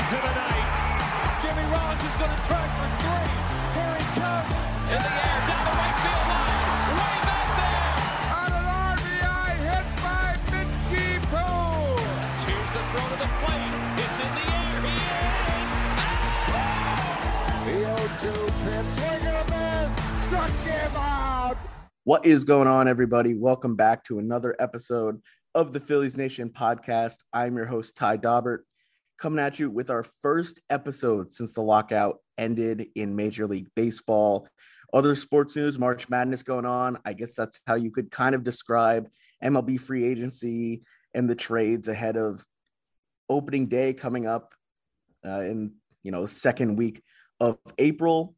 into the night. Jimmy Rollins is going to try for three. Here he comes. In the air, down the right field line. Way back there. On an RBI hit by Mitchie Poole. Here's the throw to the plate. It's in the air. He is. Oh! The 0-2 pitch. Swing and a miss. Struck him out. What is going on, everybody? Welcome back to another episode of the Phillies Nation podcast. I'm your host, Ty Daubert, coming at you with our first episode since the lockout ended in Major League Baseball. Other sports news, March Madness going on. I guess that's how you could kind of describe MLB free agency and the trades ahead of opening day coming up uh, in you know second week of April.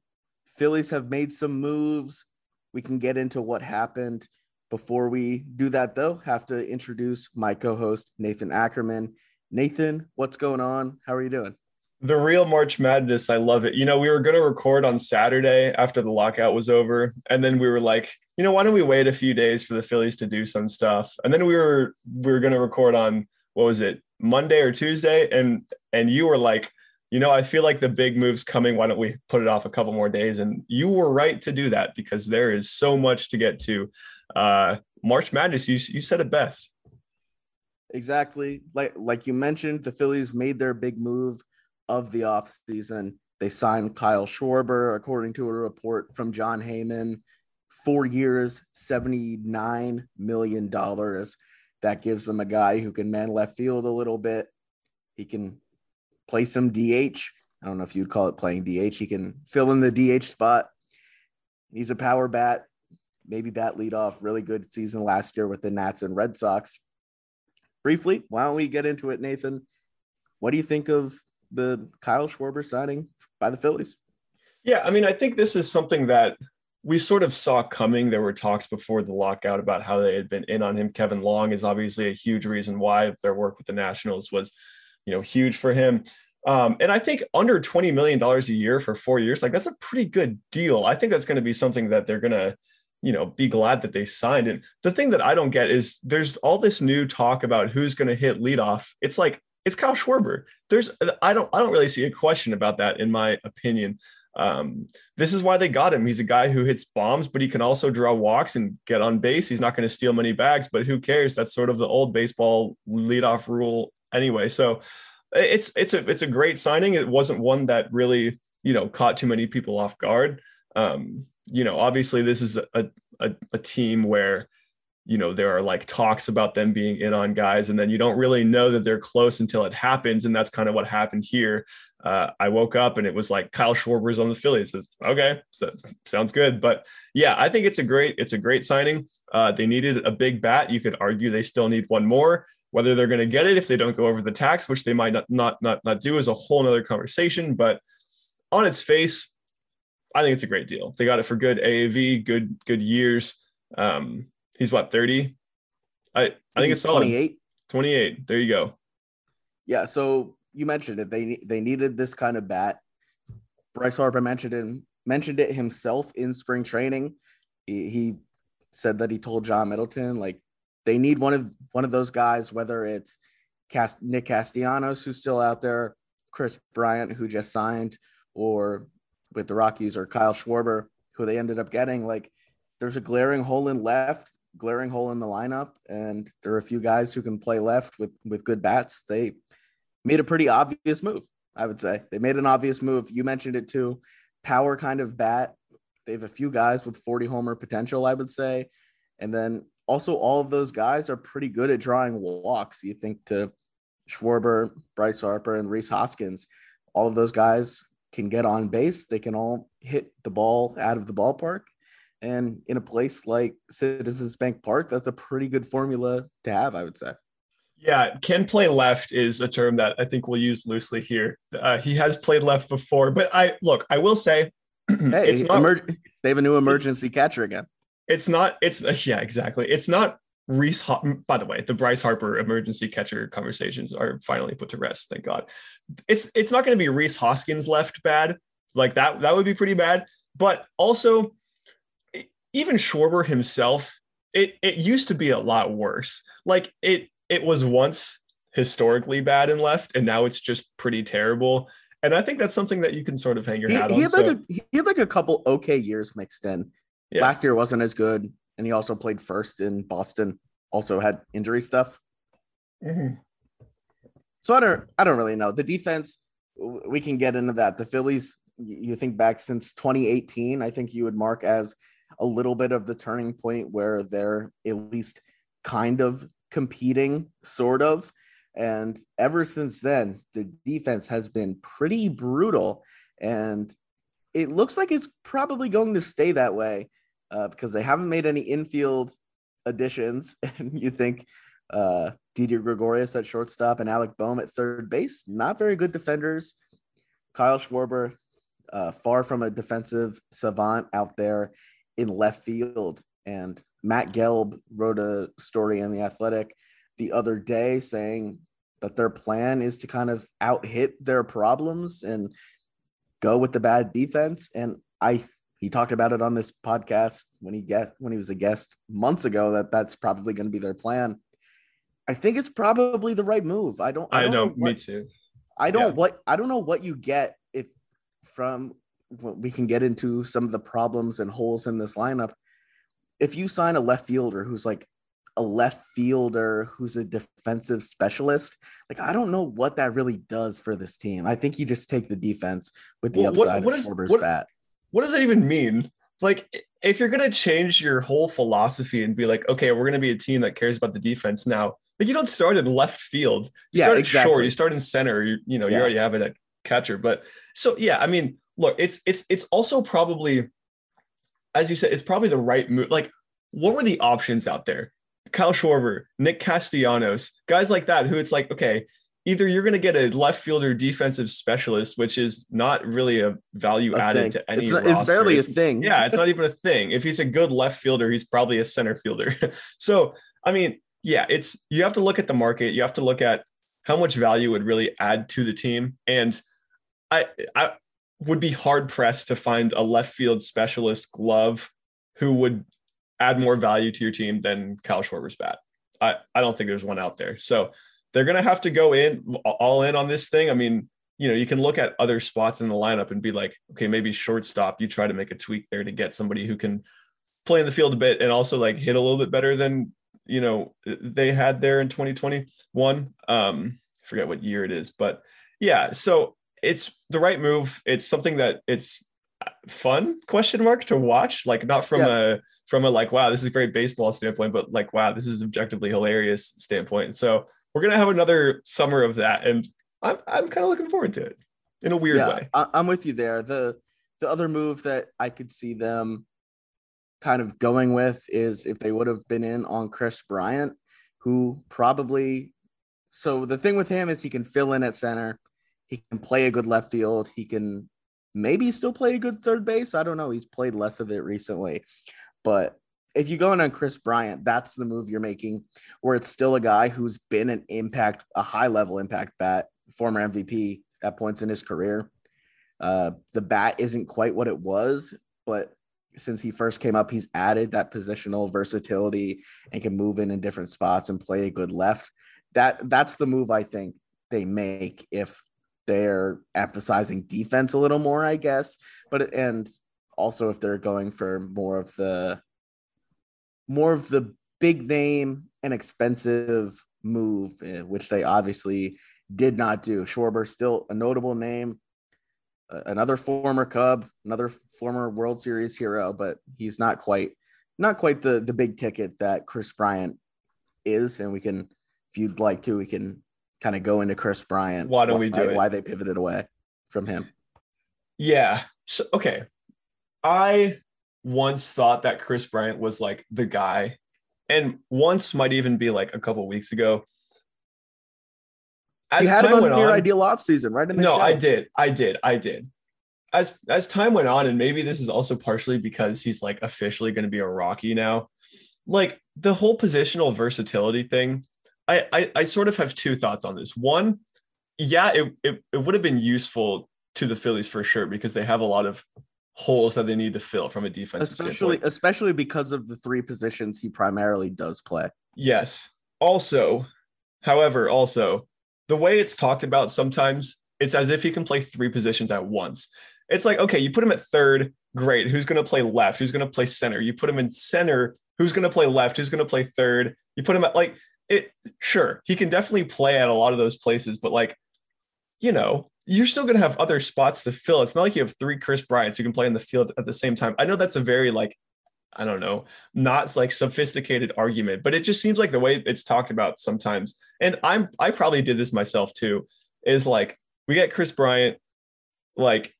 Phillies have made some moves. We can get into what happened. Before we do that, though, have to introduce my co-host Nathan Ackerman. Nathan, what's going on? How are you doing? The real March Madness, I love it. You know, we were going to record on Saturday after the lockout was over, and then we were like, you know, why don't we wait a few days for the Phillies to do some stuff? And then we were we were going to record on what was it, Monday or Tuesday, and and you were like, you know, I feel like the big move's coming. Why don't we put it off a couple more days? And you were right to do that because there is so much to get to. Uh, March Madness, you you said it best. Exactly. Like like you mentioned, the Phillies made their big move of the offseason. They signed Kyle Schwarber, according to a report from Jon Heyman, four years, $79 million. That gives them a guy who can man left field a little bit. He can play some DH. I don't know if you'd call it playing DH. He can fill in the DH spot. He's a power bat, maybe bat leadoff. Really good season last year with the Nats and Red Sox. Briefly, why don't we get into it, Nathan? What do you think of the Kyle Schwarber signing by the Phillies? Yeah, I mean, I think this is something that we sort of saw coming. There were talks before the lockout about how they had been in on him. Kevin Long is obviously a huge reason why their work with the Nationals was, you know, huge for him. Um, and I think under $20 million a year for four years, like that's a pretty good deal. I think that's going to be something that they're going to, you know, be glad that they signed it. The thing that I don't get is there's all this new talk about who's going to hit leadoff. It's like, it's Kyle Schwarber. There's, I don't, I don't really see a question about that in my opinion. Um, this is why they got him. He's a guy who hits bombs, but he can also draw walks and get on base. He's not going to steal many bags, but who cares? That's sort of the old baseball leadoff rule anyway. So it's it's a it's a great signing. It wasn't one that really you know caught too many people off guard. Um, you know, obviously this is a, a a team where you know there are like talks about them being in on guys, and then you don't really know that they're close until it happens, and that's kind of what happened here. Uh, I woke up and it was like Kyle Schwarber's on the Phillies. It's, okay, so, sounds good. But yeah, I think it's a great it's a great signing. Uh, they needed a big bat. You could argue they still need one more. Whether they're going to get it if they don't go over the tax, which they might not not not, not do, is a whole other conversation. But on its face, I think it's a great deal. They got it for good AAV, good good years. Um, he's what thirty. I I think He's it's solid. 28. 28. There you go. Yeah, so you mentioned it. They they needed this kind of bat. Bryce Harper mentioned it mentioned it himself in spring training. He, he said that he told John Middleton like they need one of one of those guys, whether it's Cast, Nick Castellanos who's still out there, Kris Bryant who just signed, or with the Rockies or Kyle Schwarber who they ended up getting. Like there's a glaring hole in left, glaring hole in the lineup, and there are a few guys who can play left with with good bats. They made a pretty obvious move, I would say. They made an obvious move. You mentioned it too. Power kind of bat. They have a few guys with 40 homer potential, I would say. And then also, all of those guys are pretty good at drawing walks. You think to Schwarber, Bryce Harper, and Rhys Hoskins, all of those guys can get on base. They can all hit the ball out of the ballpark. And in a place like Citizens Bank Park, that's a pretty good formula to have, I would say. Yeah, can play left is a term that I think we'll use loosely here. Uh, he has played left before, but I look, I will say, Hey, it's not. emer- they have a new emergency catcher again. It's not. It's yeah, exactly. It's not Rhys. By the way, the Bryce Harper emergency catcher conversations are finally put to rest. Thank God. It's it's not going to be Rhys Hoskins left bad like that. That would be pretty bad. But also, even Schwarber himself, it it used to be a lot worse. Like it it was once historically bad in left, and now it's just pretty terrible. And I think that's something that you can sort of hang your He, hat he on. had So, like a, he had like a couple okay years mixed in. Yeah. Last year wasn't as good, and he also played first in Boston. Also had injury stuff. Mhm. So I don't I don't really know. The defense, we can get into that. The Phillies, you think back since 2018, I think you would mark as a little bit of the turning point where they're at least kind of competing, sort of. And ever since then, the defense has been pretty brutal. And it looks like it's probably going to stay that way uh, because they haven't made any infield additions. And you think uh, Didi Gregorius at shortstop and Alec Bohm at third base, not very good defenders. Kyle Schwarber, uh, far from a defensive savant out there in left field. And Matt Gelb wrote a story in The Athletic the other day saying that their plan is to kind of out hit their problems and go with the bad defense. And I he talked about it on this podcast when he get when he was a guest months ago that that's probably going to be their plan. I think it's probably the right move. I don't. I don't know, what- me too. I don't Yeah. what I don't know what you get if from well, we can get into some of the problems and holes in this lineup. If you sign a left fielder who's like a left fielder who's a defensive specialist, like I don't know what that really does for this team. I think you just take the defense with the Well, upside what of is- what- bat. What does that even mean? Like, if you're gonna change your whole philosophy and be like, okay, we're gonna be a team that cares about the defense now, like you don't start in left field. You Yeah, start exactly. short, you start in center. You, you know, you already have it at catcher. But so yeah, I mean, look, it's it's it's also probably, as you said, it's probably the right move. Like, what were the options out there? Kyle Schwarber, Nick Castellanos, guys like that, who it's like, okay, either you're going to get a left fielder defensive specialist, which is not really a value A added thing. to any. It's, not- it's barely a thing. yeah, it's not even a thing. If he's a good left fielder, he's probably a center fielder. so, I mean, yeah, it's you have to look at the market. You have to look at how much value would really add to the team. And I I would be hard pressed to find a left field specialist glove who would add more value to your team than Kyle Schwarber's bat. I, I don't think there's one out there. So they're gonna have to go in all in on this thing. I mean, you know, you can look at other spots in the lineup and be like, okay, maybe shortstop, you try to make a tweak there to get somebody who can play in the field a bit and also like hit a little bit better than you know they had there in 2021. Um, I forget what year it is, but yeah, so it's the right move. It's something that it's fun question mark to watch, like not from a from a like, wow, this is great baseball standpoint, but like, wow, this is objectively hilarious standpoint. So we're gonna have another summer of that, and I'm I'm kind of looking forward to it in a weird way. I, I'm with you there. The the other move that I could see them kind of going with is if they would have been in on Kris Bryant, who probably so the thing with him is he can fill in at center, he can play a good left field, he can maybe still play a good third base. I don't know. He's played less of it recently. But if you go in on Kris Bryant, that's the move you're making, where it's still a guy who's been an impact, a high level impact bat, former MVP at points in his career. Uh, the bat isn't quite what it was, but since he first came up, he's added that positional versatility and can move in in different spots and play a good left. That that's the move I think they make if they're emphasizing defense a little more, I guess. But and also if they're going for more of the more of the big name and expensive move, eh, which they obviously did not do. Schwarber still a notable name, another former Cub, another former World Series hero, but he's not quite not quite the the big ticket that Kris Bryant is. And we can, if you'd like to, we can kind of go into Kris Bryant. Why don't we do it? Why they pivoted away from him? Yeah. So okay. I once thought that Kris Bryant was like the guy, and once might even be like a couple weeks ago. As you had him on your on- ideal offseason, right? In the no, I did. I did. I did. As as time went on, and maybe this is also partially because he's like officially going to be a Rocky now. Like the whole positional versatility thing, I, I I sort of have two thoughts on this. One, yeah, it, it it would have been useful to the Phillies for sure because they have a lot of holes that they need to fill from a defensive especially standpoint. especially because of the three positions he primarily does play. Yes. Also, However, also the way it's talked about sometimes it's as if he can play three positions at once. It's like, okay, you put him at third, great. Who's going to play left? Who's going to play center? You put him in center, who's going to play left? Who's going to play third? You put him at like it, sure, he can definitely play at a lot of those places, but like, you know, you're still going to have other spots to fill. It's not like you have three Kris Bryants who can play in the field at the same time. I know that's a very like, I don't know, not like sophisticated argument, but it just seems like the way it's talked about sometimes. And I'm I probably did this myself too. Is like we get Kris Bryant, like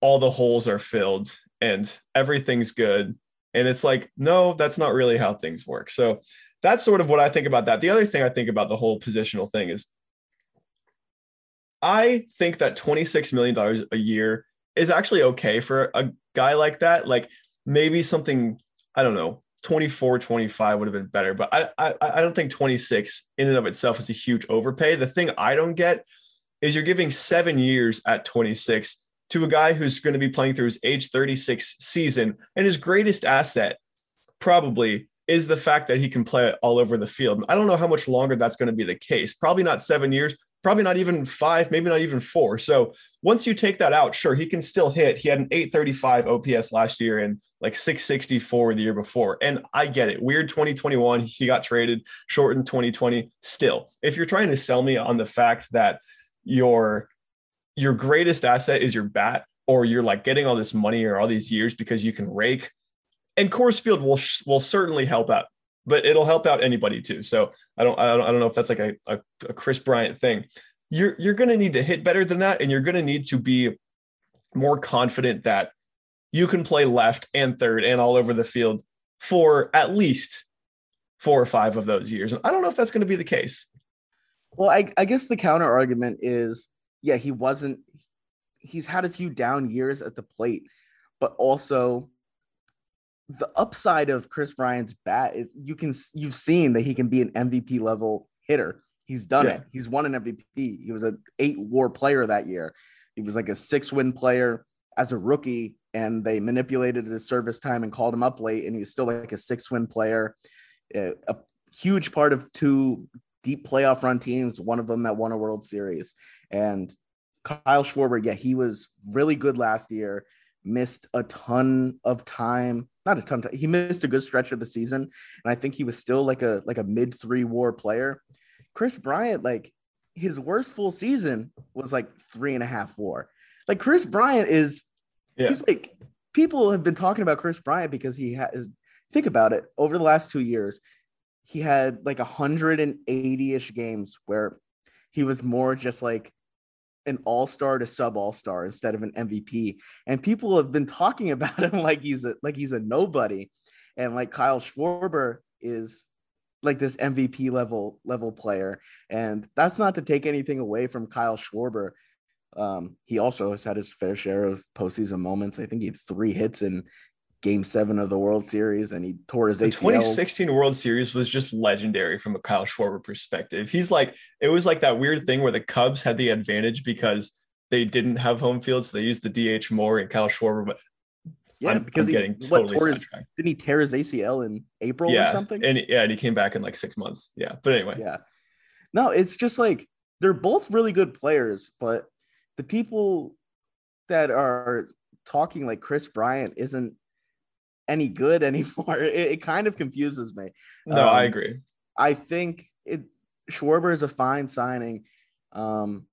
all the holes are filled and everything's good. And it's like, no, that's not really how things work. So that's sort of what I think about that. The other thing I think about the whole positional thing is I think that $26 million a year is actually okay for a guy like that. Like maybe something, I don't know, 24, 25 would have been better, but I, I, I don't think 26 in and of itself is a huge overpay. The thing I don't get is you're giving seven years at 26 to a guy who's going to be playing through his age 36 season and his greatest asset probably is the fact that he can play all over the field. I don't know how much longer that's going to be the case. Probably not seven years, probably not even five, maybe not even four. So once you take that out, sure, he can still hit. He had an 835 OPS last year and like 664 the year before. And I get it. Weird 2021. He got traded, shortened 2020. Still, if you're trying to sell me on the fact that your your greatest asset is your bat, or you're like getting all this money or all these years because you can rake, and Coors Field will will certainly help out, but it'll help out anybody too. So I don't I don't, I don't know if that's like a, a, a Kris Bryant thing. You're you're going to need to hit better than that, and you're going to need to be more confident that you can play left and third and all over the field for at least four or five of those years. And I don't know if that's going to be the case. Well, I, I guess the counter argument is yeah, he wasn't, he's had a few down years at the plate, but also the upside of Kris Bryant's bat is you can, you've seen that he can be an MVP level hitter. He's done yeah. it. He's won an MVP. He was an eight war player that year. He was like a six win player as a rookie, and they manipulated his service time and called him up late, and he's still like a six win player. A, a huge part of two deep playoff run teams, one of them that won a World Series. And Kyle Schwarber, yeah, he was really good last year, missed a ton of time, not a ton, of he missed a good stretch of the season. And I think he was still like a like a mid three war player. Kris Bryant, like his worst full season was like three and a half war. Like Kris Bryant is yeah. he's like people have been talking about Kris Bryant because he has think about it over the last two years he had like 180-ish games where he was more just like an all-star to sub all-star instead of an MVP. And people have been talking about him like he's a like he's a nobody. And like Kyle Schwarber is like this MVP level level player. And that's not to take anything away from Kyle Schwarber. Um, he also has had his fair share of postseason moments. I think he had three hits in game seven of the World Series and he tore his the ACL. 2016 World Series was just legendary from a Kyle Schwarber perspective. He's like, it was like that weird thing where the Cubs had the advantage because they didn't have home field, so they used the DH more and Kyle Schwarber, but yeah, I'm, because I'm he, getting totally what, his, didn't he tear his ACL in April yeah, or something? And yeah, and he came back in like six months. Yeah. But anyway. Yeah. No, it's just like they're both really good players, but the people that are talking like Kris Bryant isn't any good anymore. It, it kind of confuses me. No, um, I agree. I think it Schwarber is a fine signing. Um,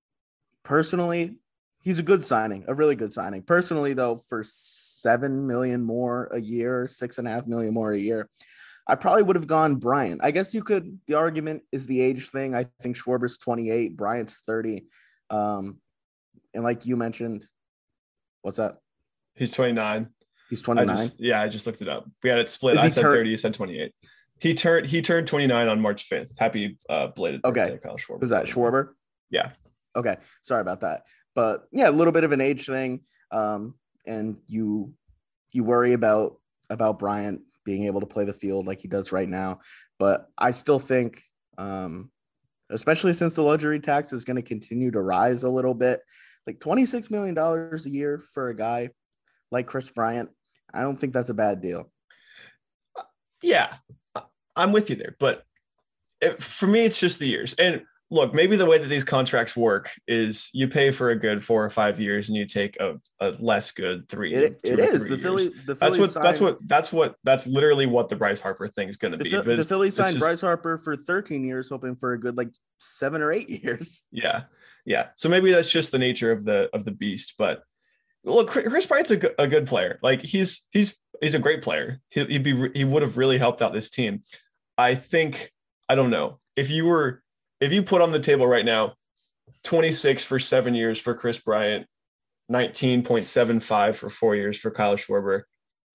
personally, he's a good signing, a really good signing. Personally, though, for seven million more a year, six and a half million more a year, I probably would have gone Bryant. I guess you could. The argument is the age thing. I think Schwarber's 28, Bryant's 30. Um, and like you mentioned, what's that? He's 29. He's 29. I just, yeah, I just looked it up. We had it split. I said tur- 30, you said 28. He turned he turned 29 on March 5th. Happy uh belated okay. birthday, Kyle Schwarber. Was that Schwarber? Yeah. Okay. Sorry about that. But yeah, a little bit of an age thing. Um, and you you worry about about Bryant being able to play the field like he does right now. But I still think um especially since the luxury tax is going to continue to rise a little bit, like $26 million a year for a guy like Kris Bryant, I don't think that's a bad deal. Yeah, I'm with you there. But it, for me, it's just the years. And look, maybe the way that these contracts work is you pay for a good four or five years and you take a, a less good three. It, it is three the. Philly. The That's what signed, that's what that's what that's literally what the Bryce Harper thing is going to be. But the Phillies signed just- Bryce Harper for 13 years, hoping for a good like seven or eight years. Yeah, yeah. So maybe that's just the nature of the of the beast. But look, Kris Bryant's a good, a good player. Like he's he's he's a great player. He, he'd be he would have really helped out this team. I think I don't know if you were if you put on the table right now, twenty six for seven years for Kris Bryant, nineteen point seven five for four years for Kyle Schwarber.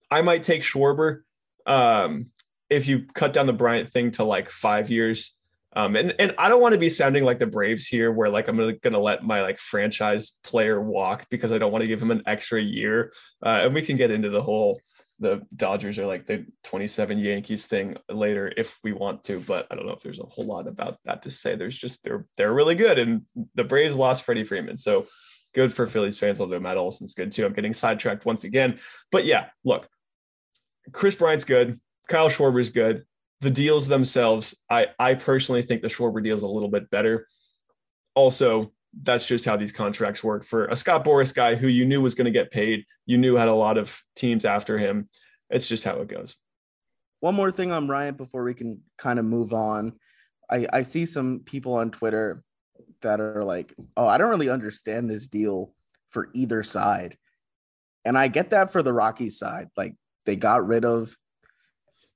I might take Schwarber. Um, if you cut down the Bryant thing to like five years. Um, and, and I don't want to be sounding like the Braves here, where like I'm gonna, gonna let my like franchise player walk because I don't want to give him an extra year. Uh, and we can get into the whole the Dodgers are like the 27 Yankees thing later if we want to, but I don't know if there's a whole lot about that to say. There's just they're they're really good, and the Braves lost Freddie Freeman, so good for Phillies fans. Although Matt Olson's good too. I'm getting sidetracked once again, but yeah, look, Kris Bryant's good. Kyle Schwarber's good. The deals themselves, I I personally think the Schwarber deal is a little bit better. Also, that's just how these contracts work for a Scott Boras guy who you knew was going to get paid. You knew had a lot of teams after him. It's just how it goes. One more thing on Ryan before we can kind of move on. I, I see some people on Twitter that are like, oh, I don't really understand this deal for either side. And I get that for the Rockies side. Like they got rid of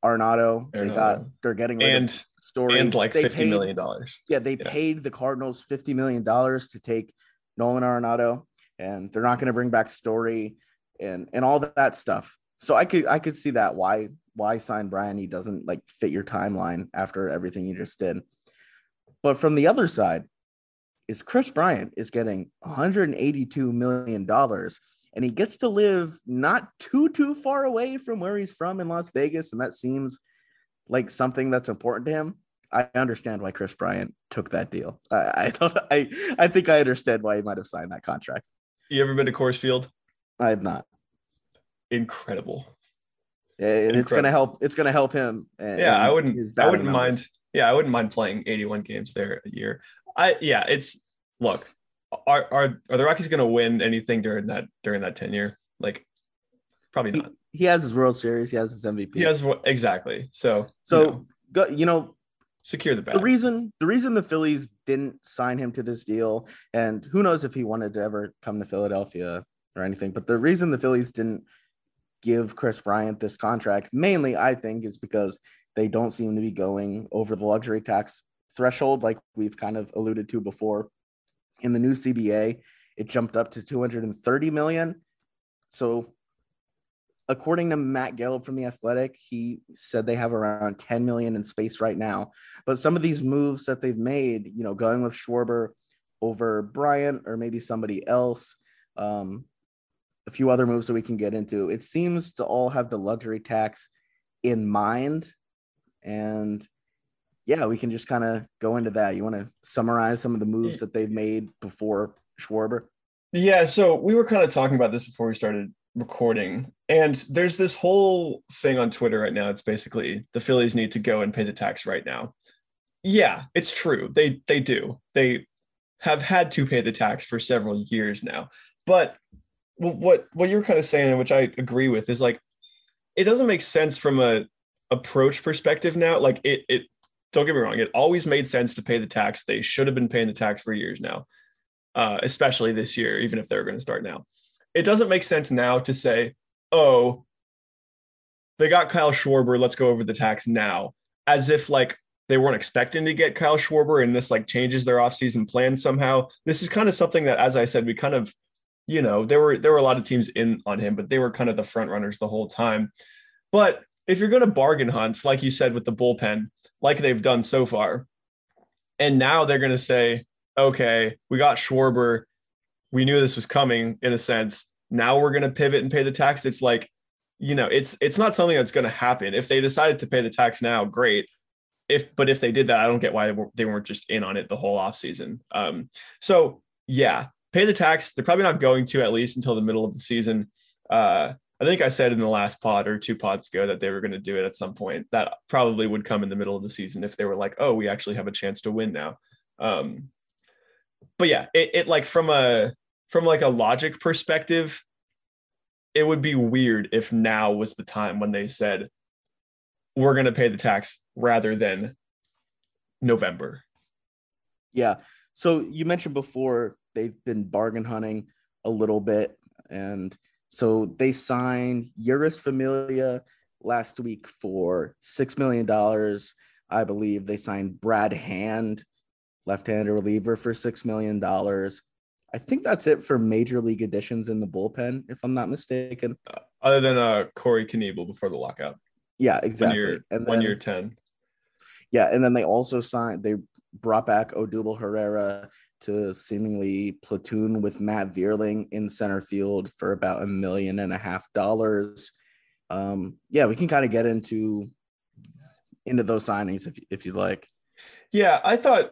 Arenado. They got they're getting rid And of Story. and like They fifty paid- million dollars. Yeah, they Yeah. paid the Cardinals fifty million dollars to take Nolan Arenado, and they're not going to bring back Story and and all that, that stuff. So I could I could see that why why sign Brian? He doesn't like fit your timeline after everything you just did. But from the other side, is Kris Bryant is getting 182 million dollars, and he gets to live not too too far away from where he's from in Las Vegas, and that seems like something that's important to him. I understand why Kris Bryant took that deal. I I don't, I, I think I understand why he might have signed that contract. You ever been to Coors Field? I have not. Incredible. And it's gonna help. It's gonna help him. yeah, I wouldn't. I wouldn't numbers. mind. Yeah, I wouldn't mind playing 81 games there a year. I yeah, it's look. Are are are the Rockies going to win anything during that during that tenure? Like, probably not. he has his World Series. He has his MVP. He has exactly. So So, you know, go, you know, secure the bag. the reason the reason the Phillies didn't sign him to this deal, and who knows if he wanted to ever come to Philadelphia or anything, but the reason the Phillies didn't give Kris Bryant this contract, mainly I think, is because they don't seem to be going over the luxury tax threshold, like we've kind of alluded to before. In the new CBA, it jumped up to 230 million. So according to Matt Gelb from the Athletic, he said they have around 10 million in space right now. But some of these moves that they've made, you know, going with Schwarber over Bryant or maybe somebody else, um, a few other moves that we can get into, it seems to all have the luxury tax in mind. And yeah, we can just kind of go into that. You want to summarize some of the moves that they've made before Schwarber? Yeah, so we were kind of talking about this before we started recording, and there's this whole thing on Twitter right now. It's basically the Phillies need to go and pay the tax right now. Yeah, it's true. They they do. They have had to pay the tax for several years now. But what what you're kind of saying, which I agree with, is like it doesn't make sense from a approach perspective now. Like it it don't get me wrong, it always made sense to pay the tax. They should have been paying the tax for years now uh, especially this year, even if they're going to start now. It doesn't make sense now to say, oh, they got Kyle Schwarber, let's go over the tax now, as if like they weren't expecting to get Kyle Schwarber and this like changes their offseason plan somehow. This is kind of something that, as I said, we kind of, you know, there were there were a lot of teams in on him, but they were kind of the front runners the whole time. But if you're going to bargain hunt, like you said with the bullpen, like they've done so far, and now they're going to say, okay, we got Schwarber. We knew this was coming in a sense. Now we're going to pivot and pay the tax. It's like, you know, it's it's not something that's going to happen. If they decided to pay the tax now, great. If but if they did that, I don't get why they weren't- just in on it the whole offseason. Um, so yeah, pay the tax. They're probably not going to at least until the middle of the season. Uh, I think I said in the last pod or two pods ago that they were going to do it at some point. That probably would come in the middle of the season if they were like, oh, we actually have a chance to win now. Um, but yeah, it, it like from a from like a logic perspective, it would be weird if now was the time when they said we're going to pay the tax rather than November. Yeah. So you mentioned before they've been bargain hunting a little bit. And so they signed Jeurys Familia last week for $6 million. I believe they signed Brad Hand, left handed reliever, for $6 million. I think that's it for major league additions in the bullpen, if I'm not mistaken. Uh, other than uh, Corey Knebel before the lockout. Yeah, exactly. One year, and then, one year 10. Yeah. And then they also signed, they brought back Odubel Herrera to seemingly platoon with Matt Vierling in center field for about a million and a half dollars. Um, yeah, we can kind of get into into those signings if if you'd like. Yeah, I thought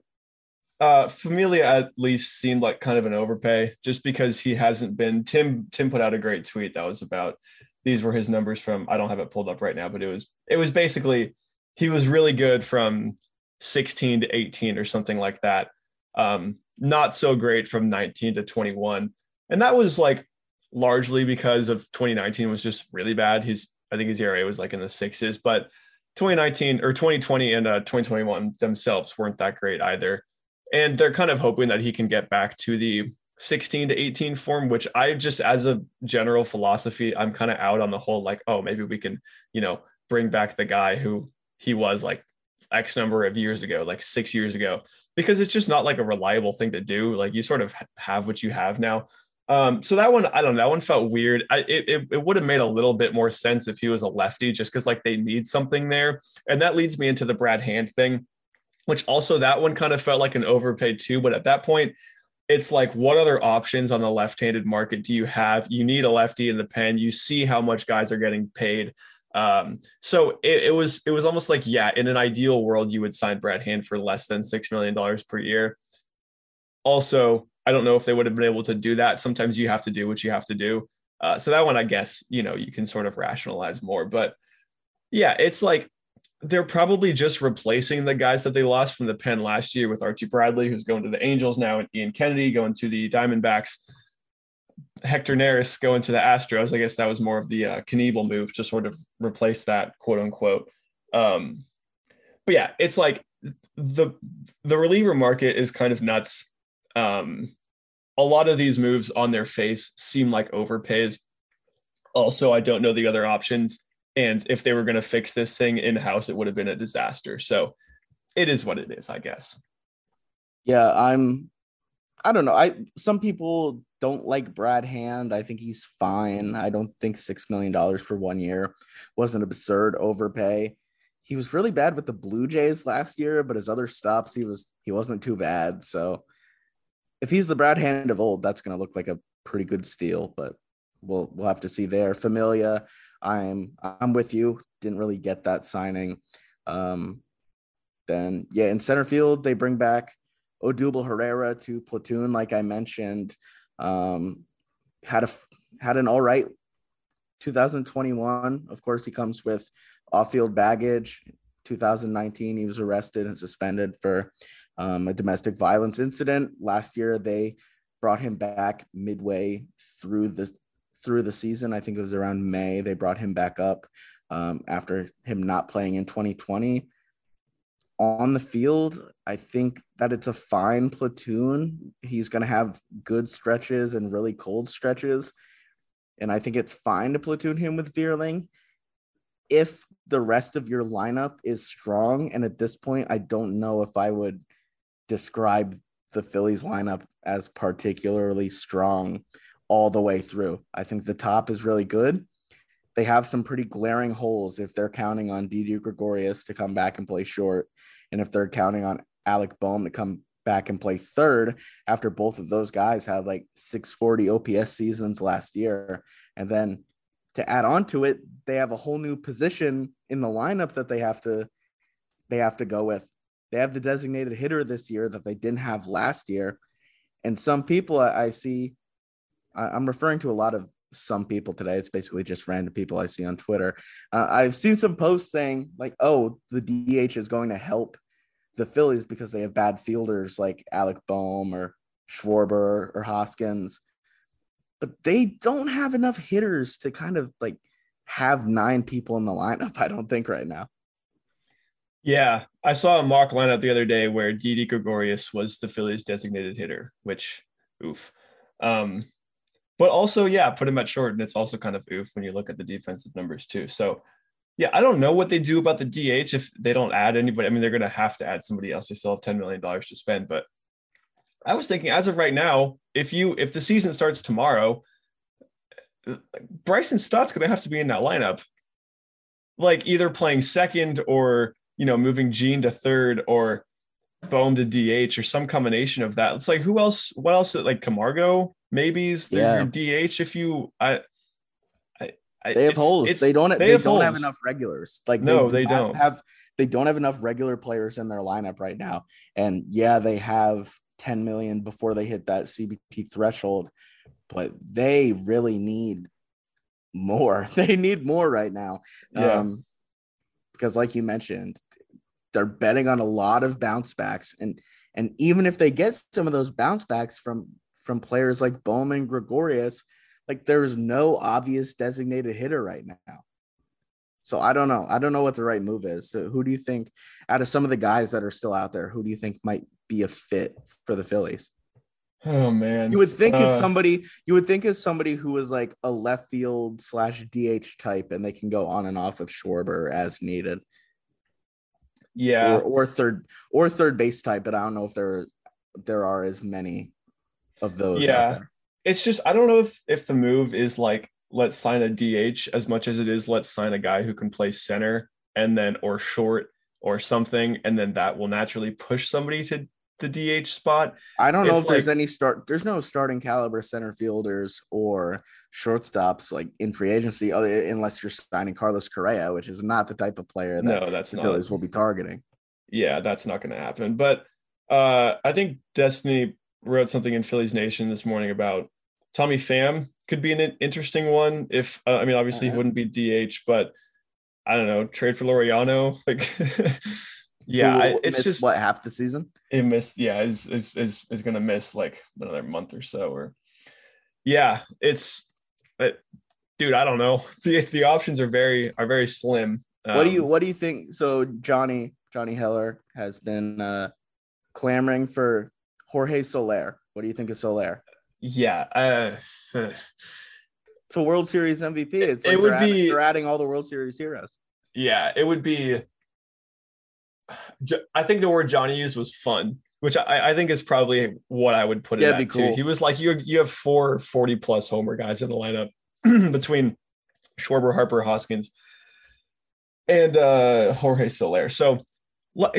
uh Familia at least seemed like kind of an overpay just because he hasn't been Tim Tim put out a great tweet that was about these were his numbers from I don't have it pulled up right now, but it was it was basically he was really good from 16 to 18 or something like that. Um, not so great from 19 to 21. And that was like largely because of 2019 was just really bad. His, I think his ERA was like in the sixes, but 2019 or 2020 and uh, 2021 themselves weren't that great either. And they're kind of hoping that he can get back to the 16 to 18 form, which I just, as a general philosophy, I'm kind of out on the whole like, oh, maybe we can, you know, bring back the guy who he was like X number of years ago, like six years ago, because it's just not like a reliable thing to do. Like you sort of have what you have now. Um, so that one, I don't know, that one felt weird. I, it, it, it would have made a little bit more sense if he was a lefty, just because like they need something there. And that leads me into the Brad Hand thing, which also that one kind of felt like an overpay too. But at that point, it's like, what other options on the left handed market do you have? You need a lefty in the pen. You see how much guys are getting paid. Um, so it, it, was it was almost like yeah, in an ideal world, you would sign Brad Hand for less than six million dollars per year. Also, I don't know if they would have been able to do that. Sometimes you have to do what you have to do. Uh, so that one, I guess, you know, you can sort of rationalize more. But yeah, it's like they're probably just replacing the guys that they lost from the pen last year with Archie Bradley, who's going to the Angels now, and Ian Kennedy going to the Diamondbacks. Hector Neris going to the Astros. I guess that was more of the uh, Knebel move to sort of replace that quote unquote. Um, but yeah, it's like the the reliever market is kind of nuts. Um, a lot of these moves on their face seem like overpays. Also, I don't know the other options. And if they were going to fix this thing in house, it would have been a disaster. So it is what it is, I guess. Yeah, I'm I don't know. I some people don't like Brad Hand. I think he's fine. I don't think six million dollars for one year was an absurd overpay. He was really bad with the Blue Jays last year, but his other stops he was he wasn't too bad. So if he's the Brad Hand of old, that's to look like a pretty good steal. But we'll we'll have to see there. Familia, I'm I'm with you. Didn't really get that signing. Um, then yeah, in center field they bring back Odubel Herrera to platoon, like I mentioned, um, had a had an all right 2021. Of course, he comes with off-field baggage. 2019, he was arrested and suspended for um, a domestic violence incident. Last year, they brought him back midway through the through the season. I think it was around May. They brought him back up um, after him not playing in 2020 on the field, I think that it's a fine platoon. He's going to have good stretches and really cold stretches. And I think it's fine to platoon him with Vierling If the rest of your lineup is strong, and at this point, I don't know if I would describe the Phillies lineup as particularly strong all the way through. I think the top is really good they have some pretty glaring holes if they're counting on Didi Gregorius to come back and play short, and if they're counting on Alec Bohm to come back and play third after both of those guys had like 640 OPS seasons last year. And then to add on to it, they have a whole new position in the lineup that they have to they have to go with. They have the designated hitter this year that they didn't have last year. And some people I see, I'm referring to a lot of some people today. It's basically just random people I see on Twitter. Uh, I've seen some posts saying like, "Oh, the DH is going to help the Phillies because they have bad fielders like Alec Bohm or Schwarber or Hoskins, but they don't have enough hitters to kind of like have nine people in the lineup. I don't think right now. Yeah, I saw a mock lineup the other day where Didi Gregorius was the Phillies' designated hitter, which oof. Um, but also, yeah, put him at short, and it's also kind of oof when you look at the defensive numbers too. So, yeah, I don't know what they do about the DH if they don't add anybody. I mean, they're going to have to add somebody else. They still have ten million dollars to spend, but I was thinking, as of right now, if you if the season starts tomorrow, Bryson Stott's going to have to be in that lineup, like either playing second or you know moving Gene to third or Bohm to DH or some combination of that. It's like who else? What else? Like Camargo maybe is the Yeah. DH if you I. I- I- They have holes. They don't. They, they have don't have enough regulars. Like No, do they don't. have. They don't have enough regular players in their lineup right now. And yeah, they have 10 million before they hit that CBT threshold, but they really need more. They need more right now. Yeah. Um, because like you mentioned, they're betting on a lot of bounce backs, and and even if they get some of those bounce backs from from players like Bowman, Gregorius, like there's no obvious designated hitter right now. So I don't know. I don't know what the right move is. So who do you think out of some of the guys that are still out there, who do you think might be a fit for the Phillies? Oh man, You would think it's Uh, somebody you would think it's somebody who is like a left field slash DH type and they can go on and off with Schwarber as needed. Yeah, Or, or third or third base type, but I don't know if there there are as many of those. Yeah. it's just I don't know if if the move is like let's sign a DH as much as it is let's sign a guy who can play center and then or short or something, and then that will naturally push somebody to the DH spot. I don't know if there's any start. There's no starting caliber center fielders or shortstops like in free agency, unless you're signing Carlos Correa, which is not the type of player that No, that's the not. Phillies will be targeting. yeah, that's not going to happen. But uh, I think Destiny wrote something in Phillies Nation this morning about Tommy Pham could be an interesting one. If uh, I mean, obviously he Uh-huh. wouldn't be DH, but I don't know, trade for Laureano. Like, yeah, I, it's just what half the season. it missed. Yeah, is is is is going to miss like another month or so. Or yeah, it's, but dude, I don't know. The the options are very are very slim. what do you Um, What do you think? So Johnny Johnny Heller has been uh, clamoring for Jorge Soler. What do you think of Soler? Yeah, uh, It's a World Series MVP. It's It would they're, adding, be- they're adding all the World Series heroes. yeah, it would be. I think the word Johnny used was fun, which I, I think is probably what I would put Yeah, it'd that be too. cool. He was like, you you have four 40 plus homer guys in the lineup between Schwarber, Harper, Hoskins, and uh Jorge Soler. So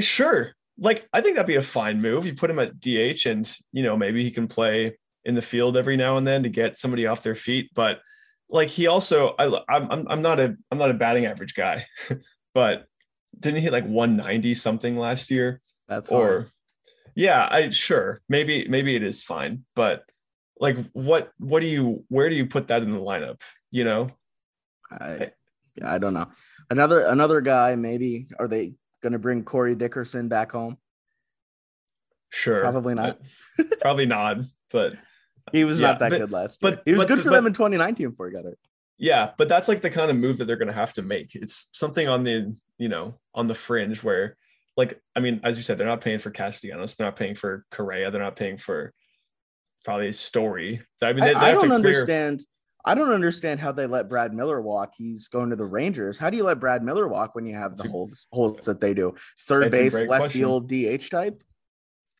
sure, like I think that'd be a fine move. You put him at DH, and you know maybe he can play in the field every now and then to get somebody off their feet. But like he also, I I'm I'm, not a I'm not a batting average guy, but didn't he hit like 190 something last year? That's or hard. yeah i sure maybe maybe it is fine but like what what do you where do you put that in the lineup you know I, yeah, I don't know. Another another guy. Maybe are they going to bring Corey Dickerson back home? sure Probably not. probably not but He was Yeah, not that but- good last year. but- he was but- good for but- them in 2019 before he got it. yeah but that's like the kind of move that they're going to have to make it's something on the you know on the fringe where like i mean as you said they're not paying for castellanos they're not paying for correa they're not paying for probably story i mean I, they, they I don't clear- understand. I don't understand how they let Brad Miller walk. He's going to the Rangers. How do you let Brad Miller walk when you have the holes, holes that they do? Third base, left question. field, DH type.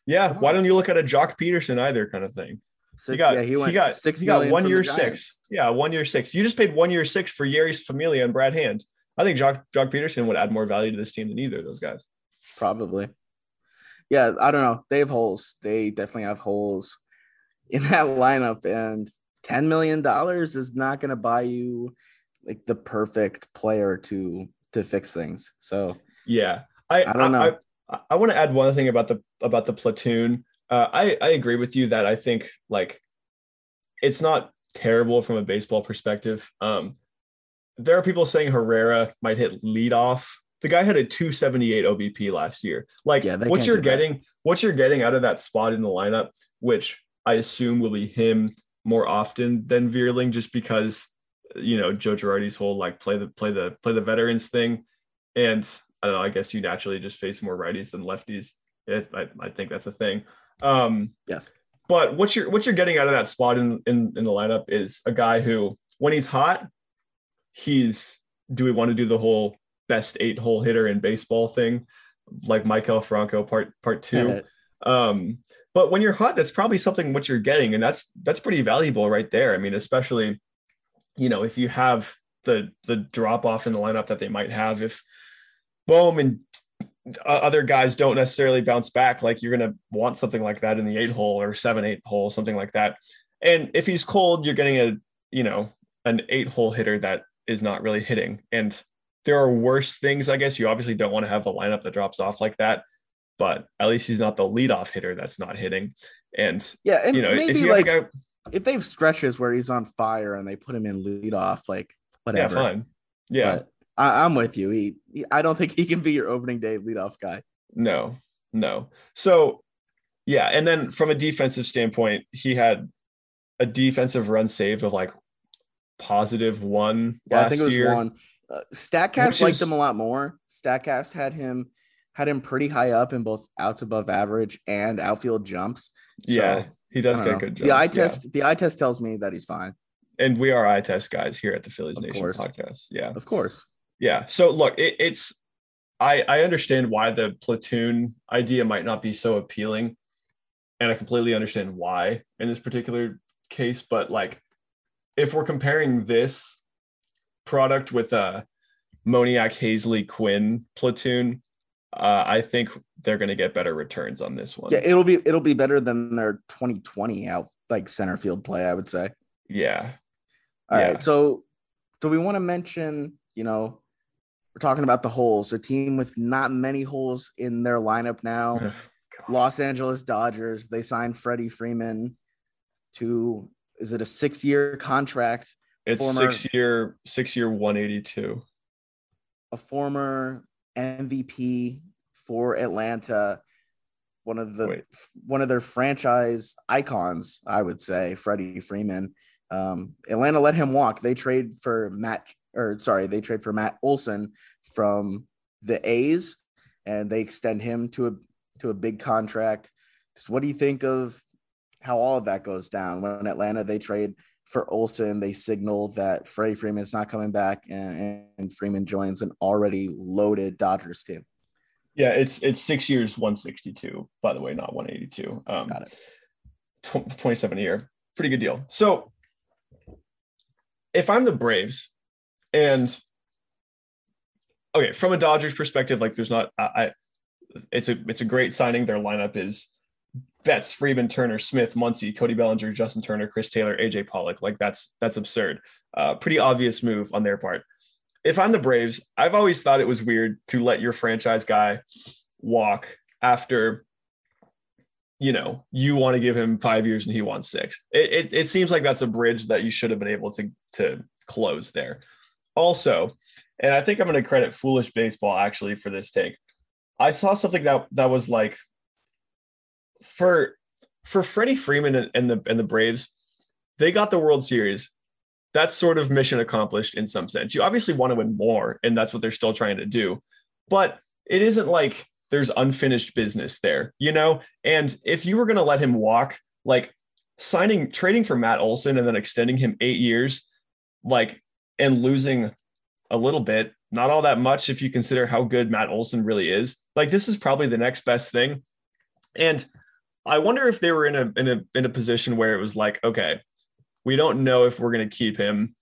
yeah why don't you look at a joc pederson either kind of thing Six, he got yeah, he he, got six. he got one year six. Yeah, one year six. You just paid one year six for Jeurys Familia and Brad Hand. I think Joc Joc Pederson would add more value to this team than either of those guys. Probably. Yeah, I don't know. They have holes. They definitely have holes in that lineup, and ten million dollars is not going to buy you like the perfect player to to fix things. So Yeah, I I don't know. I, I, want to add one thing about the about the platoon. Uh, I I agree with you that I think like it's not terrible from a baseball perspective. Um, there are people saying Herrera might hit leadoff. The guy had a 278 OBP last year. Like Yeah, what you're do that. getting, what you're getting out of that spot in the lineup, which I assume will be him more often than Vierling, just because you know Joe Girardi's whole like play the play the play the veterans thing, and I don't know. I guess you naturally just face more righties than lefties. It, I, I think that's a thing. Um, Yes. but what you're what you're getting out of that spot in, in in the lineup is a guy who, when he's hot, he's do we want to do the whole best eight hole hitter in baseball thing, like Maikel Franco part part two. Um, but when you're hot, that's probably something what you're getting, and that's that's pretty valuable right there. I mean, especially, you know, if you have the the drop off in the lineup that they might have if Bohm and other guys don't necessarily bounce back, like you're gonna want something like that in the eight hole or seven eight hole, something like that. And if he's cold, you're getting a you know an eight hole hitter that is not really hitting. And there are worse things, I guess. You obviously don't want to have a lineup that drops off like that but at least he's not the leadoff hitter that's not hitting. And Yeah, and you know, if maybe you like guy, if they have stretches where he's on fire and they put him in leadoff, like whatever. yeah, fine, yeah, But I, I'm with you. He, he, I don't think he can be your opening day leadoff guy. no, no. So yeah, and then from a defensive standpoint, he had a defensive run saved of like positive one Yeah, I think it was year. one. Uh, Statcast Which liked is- him a lot more. Statcast had him had him pretty high up in both outs above average and outfield jumps. Yeah, he does get know. good. The eye jumps, yeah. test, the eye test tells me that he's fine. and we are eye test guys here at the Phillies Of Nation course. podcast. Yeah, Of course. Yeah. So look, it, it's I I understand why the platoon idea might not be so appealing, and I completely understand why in this particular case. But like, if we're comparing this product with a Moniak Haseley Quinn platoon, uh, I think they're going to get better returns on this one. Yeah, it'll be it'll be better than their 2020 out like center field play, I would say. Yeah. All right. Yeah. So, do we want to mention, you know, we're talking about the holes, a team with not many holes in their lineup now. Los Angeles Dodgers, they signed Freddie Freeman to, is it a six year contract? It's Former- six year six year one eighty two. A former MVP for Atlanta, one of the Wait. one of their franchise icons, I would say, Freddie Freeman. Um, Atlanta let him walk. They trade for Matt, or sorry, they trade for Matt Olson from the A's, and they extend him to a to a big contract. Just what do you think of how all of that goes down? When Atlanta they trade for Olson, they signal that Freddie Freeman is not coming back, and, and Freeman joins an already loaded Dodgers team. Yeah, it's it's six years, 162, by the way, not 182. Um, Got it. tw- 27 a year. Pretty good deal. So if I'm the Braves and okay, from a Dodgers perspective, like there's not I, I it's a it's a great signing. Their lineup is Betts, Freeman, Turner, Smith, Muncy, Cody Bellinger, Justin Turner, Chris Taylor, AJ Pollock. Like that's that's absurd. Uh, pretty obvious move on their part. If I'm the Braves, I've always thought it was weird to let your franchise guy walk after you know you want to give him five years and he wants six. It, it it seems like that's a bridge that you should have been able to to close there. Also, and I think I'm going to credit Foolish Baseball actually for this take. I saw something that that was like for for Freddie Freeman and, the and the Braves, they got the World Series. That's sort of mission accomplished in some sense. You obviously want to win more, and that's what they're still trying to do. But it isn't like there's unfinished business there, you know? And if you were going to let him walk, like signing, trading for Matt Olson and then extending him eight years, like, and losing a little bit, not all that much if you consider how good Matt Olson really is. Like, this is probably the next best thing. And I wonder if they were in a in a in a position where it was like, okay, we don't know if we're going to keep him.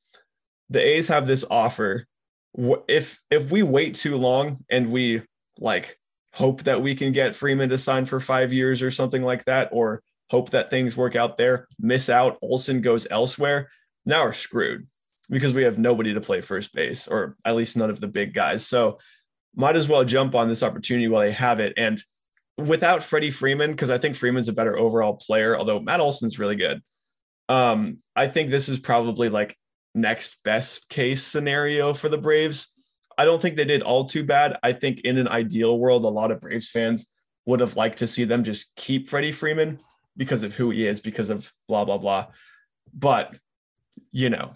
The A's have this offer. If if we wait too long and we like hope that we can get Freeman to sign for five years or something like that, or hope that things work out there, miss out, Olson goes elsewhere, now we're screwed because we have nobody to play first base, or at least none of the big guys. So might as well jump on this opportunity while they have it. And without Freddie Freeman, because I think Freeman's a better overall player, although Matt Olson's really good. Um, I think this is probably like next best case scenario for the Braves. I don't think they did all too bad. I think in an ideal world, a lot of Braves fans would have liked to see them just keep Freddie Freeman because of who he is, because of blah, blah, blah. But, you know,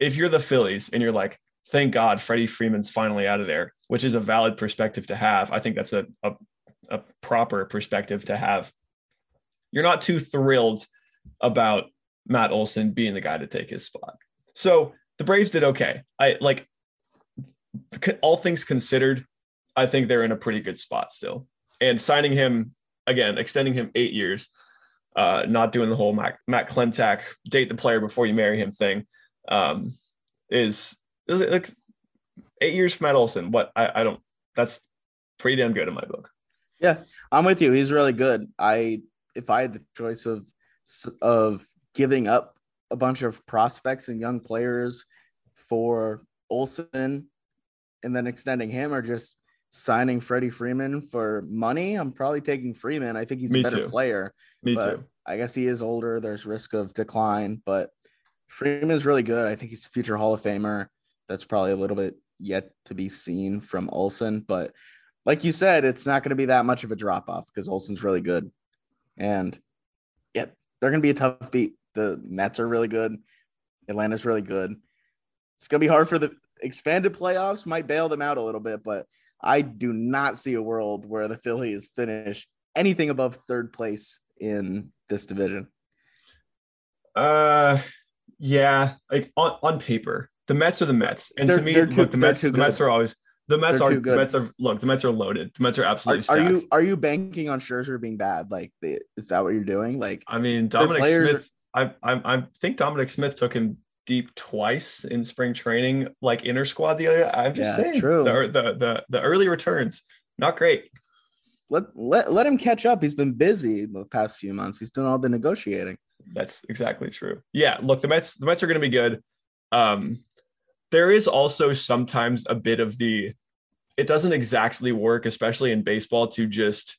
if you're the Phillies and you're like, thank God Freddie Freeman's finally out of there, which is a valid perspective to have. I think that's a, a, a proper perspective to have. You're not too thrilled about Matt Olson being the guy to take his spot. So the Braves did okay. I like all things considered, I think they're in a pretty good spot still. And signing him again, extending him eight years, uh, not doing the whole Matt, Matt Klentak date the player before you marry him thing, um, is, is like eight years for Matt Olson. What I, I don't. That's pretty damn good in my book. Yeah, I'm with you. He's really good. I if I had the choice of of giving up a bunch of prospects and young players for Olson and then extending him or just signing Freddie Freeman for money, I'm probably taking Freeman. I think he's Me a better too. player. Me but too. I guess he is older. There's risk of decline, but Freeman is really good. I think he's a future Hall of Famer. That's probably a little bit yet to be seen from Olson, but like you said, it's not going to be that much of a drop off because Olson's really good. And yeah, they're going to be a tough beat. The Mets are really good. Atlanta's really good. It's going to be hard for the expanded playoffs, might bail them out a little bit, but I do not see a world where the Phillies finish anything above third place in this division. Uh, yeah, like on, on paper, the Mets are the Mets, and They're- to me, too- look, the Mets, the Mets are always the Mets They're are the. Mets are look, the Mets are loaded. The Mets are Are, absolutely are stacked. you are you banking on Scherzer being bad? Like, the, is that what you're doing? Like, I mean, Dominic Smith. I, I I think Dominic Smith took him deep twice in spring training, like inner squad the other. I'm just Yeah, saying, true. The, the the the early returns not great. let let let him catch up. He's been busy the past few months. He's doing all the negotiating. That's exactly true. Yeah, look, the Mets the Mets are going to be good. Um, there is also sometimes a bit of the it doesn't exactly work, especially in baseball, to just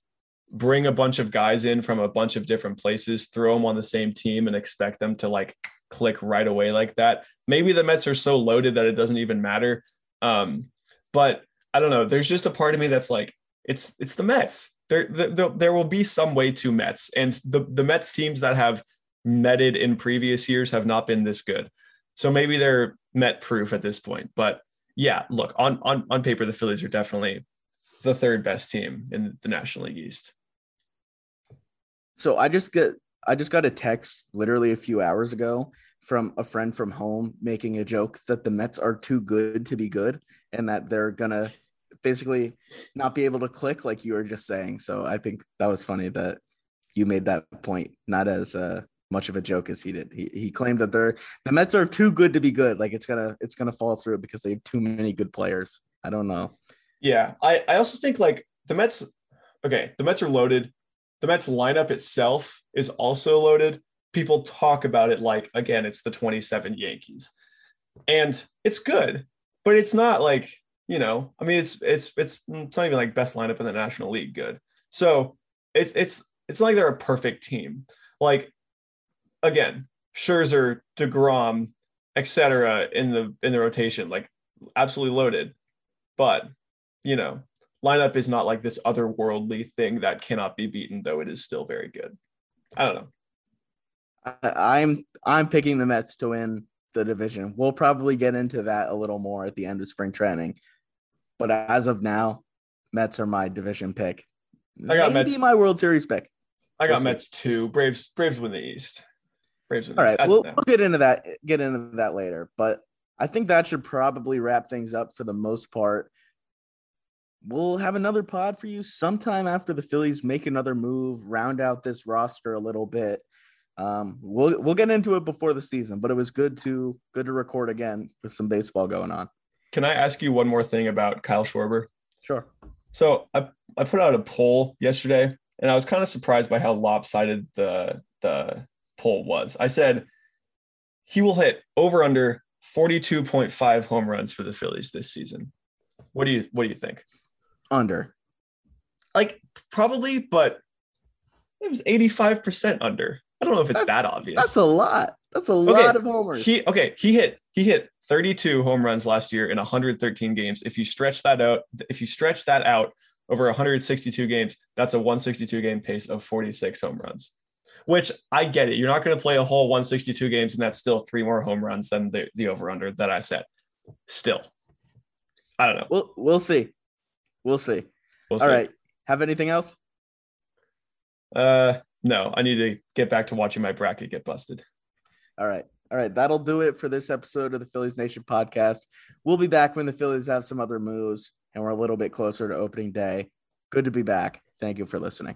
bring a bunch of guys in from a bunch of different places, throw them on the same team, and expect them to like click right away like that. Maybe the Mets are so loaded that it doesn't even matter. Um, but I don't know. There's just a part of me that's like, it's it's the Mets. There, there, there will be some way to Mets, and the the Mets teams that have netted in previous years have not been this good. So maybe they're Met proof at this point. But yeah, look on on on paper, the Phillies are definitely the third best team in the National League East. So I just get I just got a text literally a few hours ago from a friend from home making a joke that the Mets are too good to be good and that they're gonna basically not be able to click like you were just saying. So I think that was funny that you made that point, not as uh, much of a joke as he did. He, he claimed that they're the Mets are too good to be good. Like it's gonna it's gonna fall through because they have too many good players. I don't know. Yeah, I I also think like the Mets. Okay, the Mets are loaded. The Mets lineup itself is also loaded. People talk about it like again, it's the 27 Yankees, and it's good, but it's not like you know. I mean, it's it's it's it's not even like best lineup in the National League. Good, so it's it's it's not like they're a perfect team. Like again, Scherzer, Degrom, etc. in the in the rotation, like absolutely loaded, but you know, lineup is not like this otherworldly thing that cannot be beaten, though it is still very good. I don't know. I, I'm I'm picking the Mets to win the division. We'll probably get into that a little more at the end of spring training. But as of now, Mets are my division pick. I got Maybe Mets. my World Series pick. I got see. Mets two. Braves Braves win the East. Braves All right, we'll, we'll get into that get into that later. But I think that should probably wrap things up for the most part. We'll have another pod for you sometime after the Phillies make another move, round out this roster a little bit. Um, we'll we'll get into it before the season, but it was good to good to record again with some baseball going on. Can I ask you one more thing about Kyle Schwarber? Sure. So I, I put out a poll yesterday and I was kind of surprised by how lopsided the the poll was. I said he will hit over under 42.5 home runs for the Phillies this season. What do you what do you think? Under. Like probably, but it was 85% under. I don't know if it's that obvious. That's a lot. That's a lot of homers. He okay, he hit he hit 32 home runs last year in 113 games. If you stretch that out, if you stretch that out over 162 games, that's a 162 game pace of 46 home runs. Which I get it. You're not going to play a whole 162 games, and that's still three more home runs than the, the over under that I said. Still, I don't know. We'll we'll see. We'll see. We'll All see. right. Have anything else? Uh, no, I need to get back to watching my bracket get busted. All right. All right. That'll do it for this episode of the Phillies Nation podcast. We'll be back when the Phillies have some other moves and we're a little bit closer to opening day. Good to be back. Thank you for listening.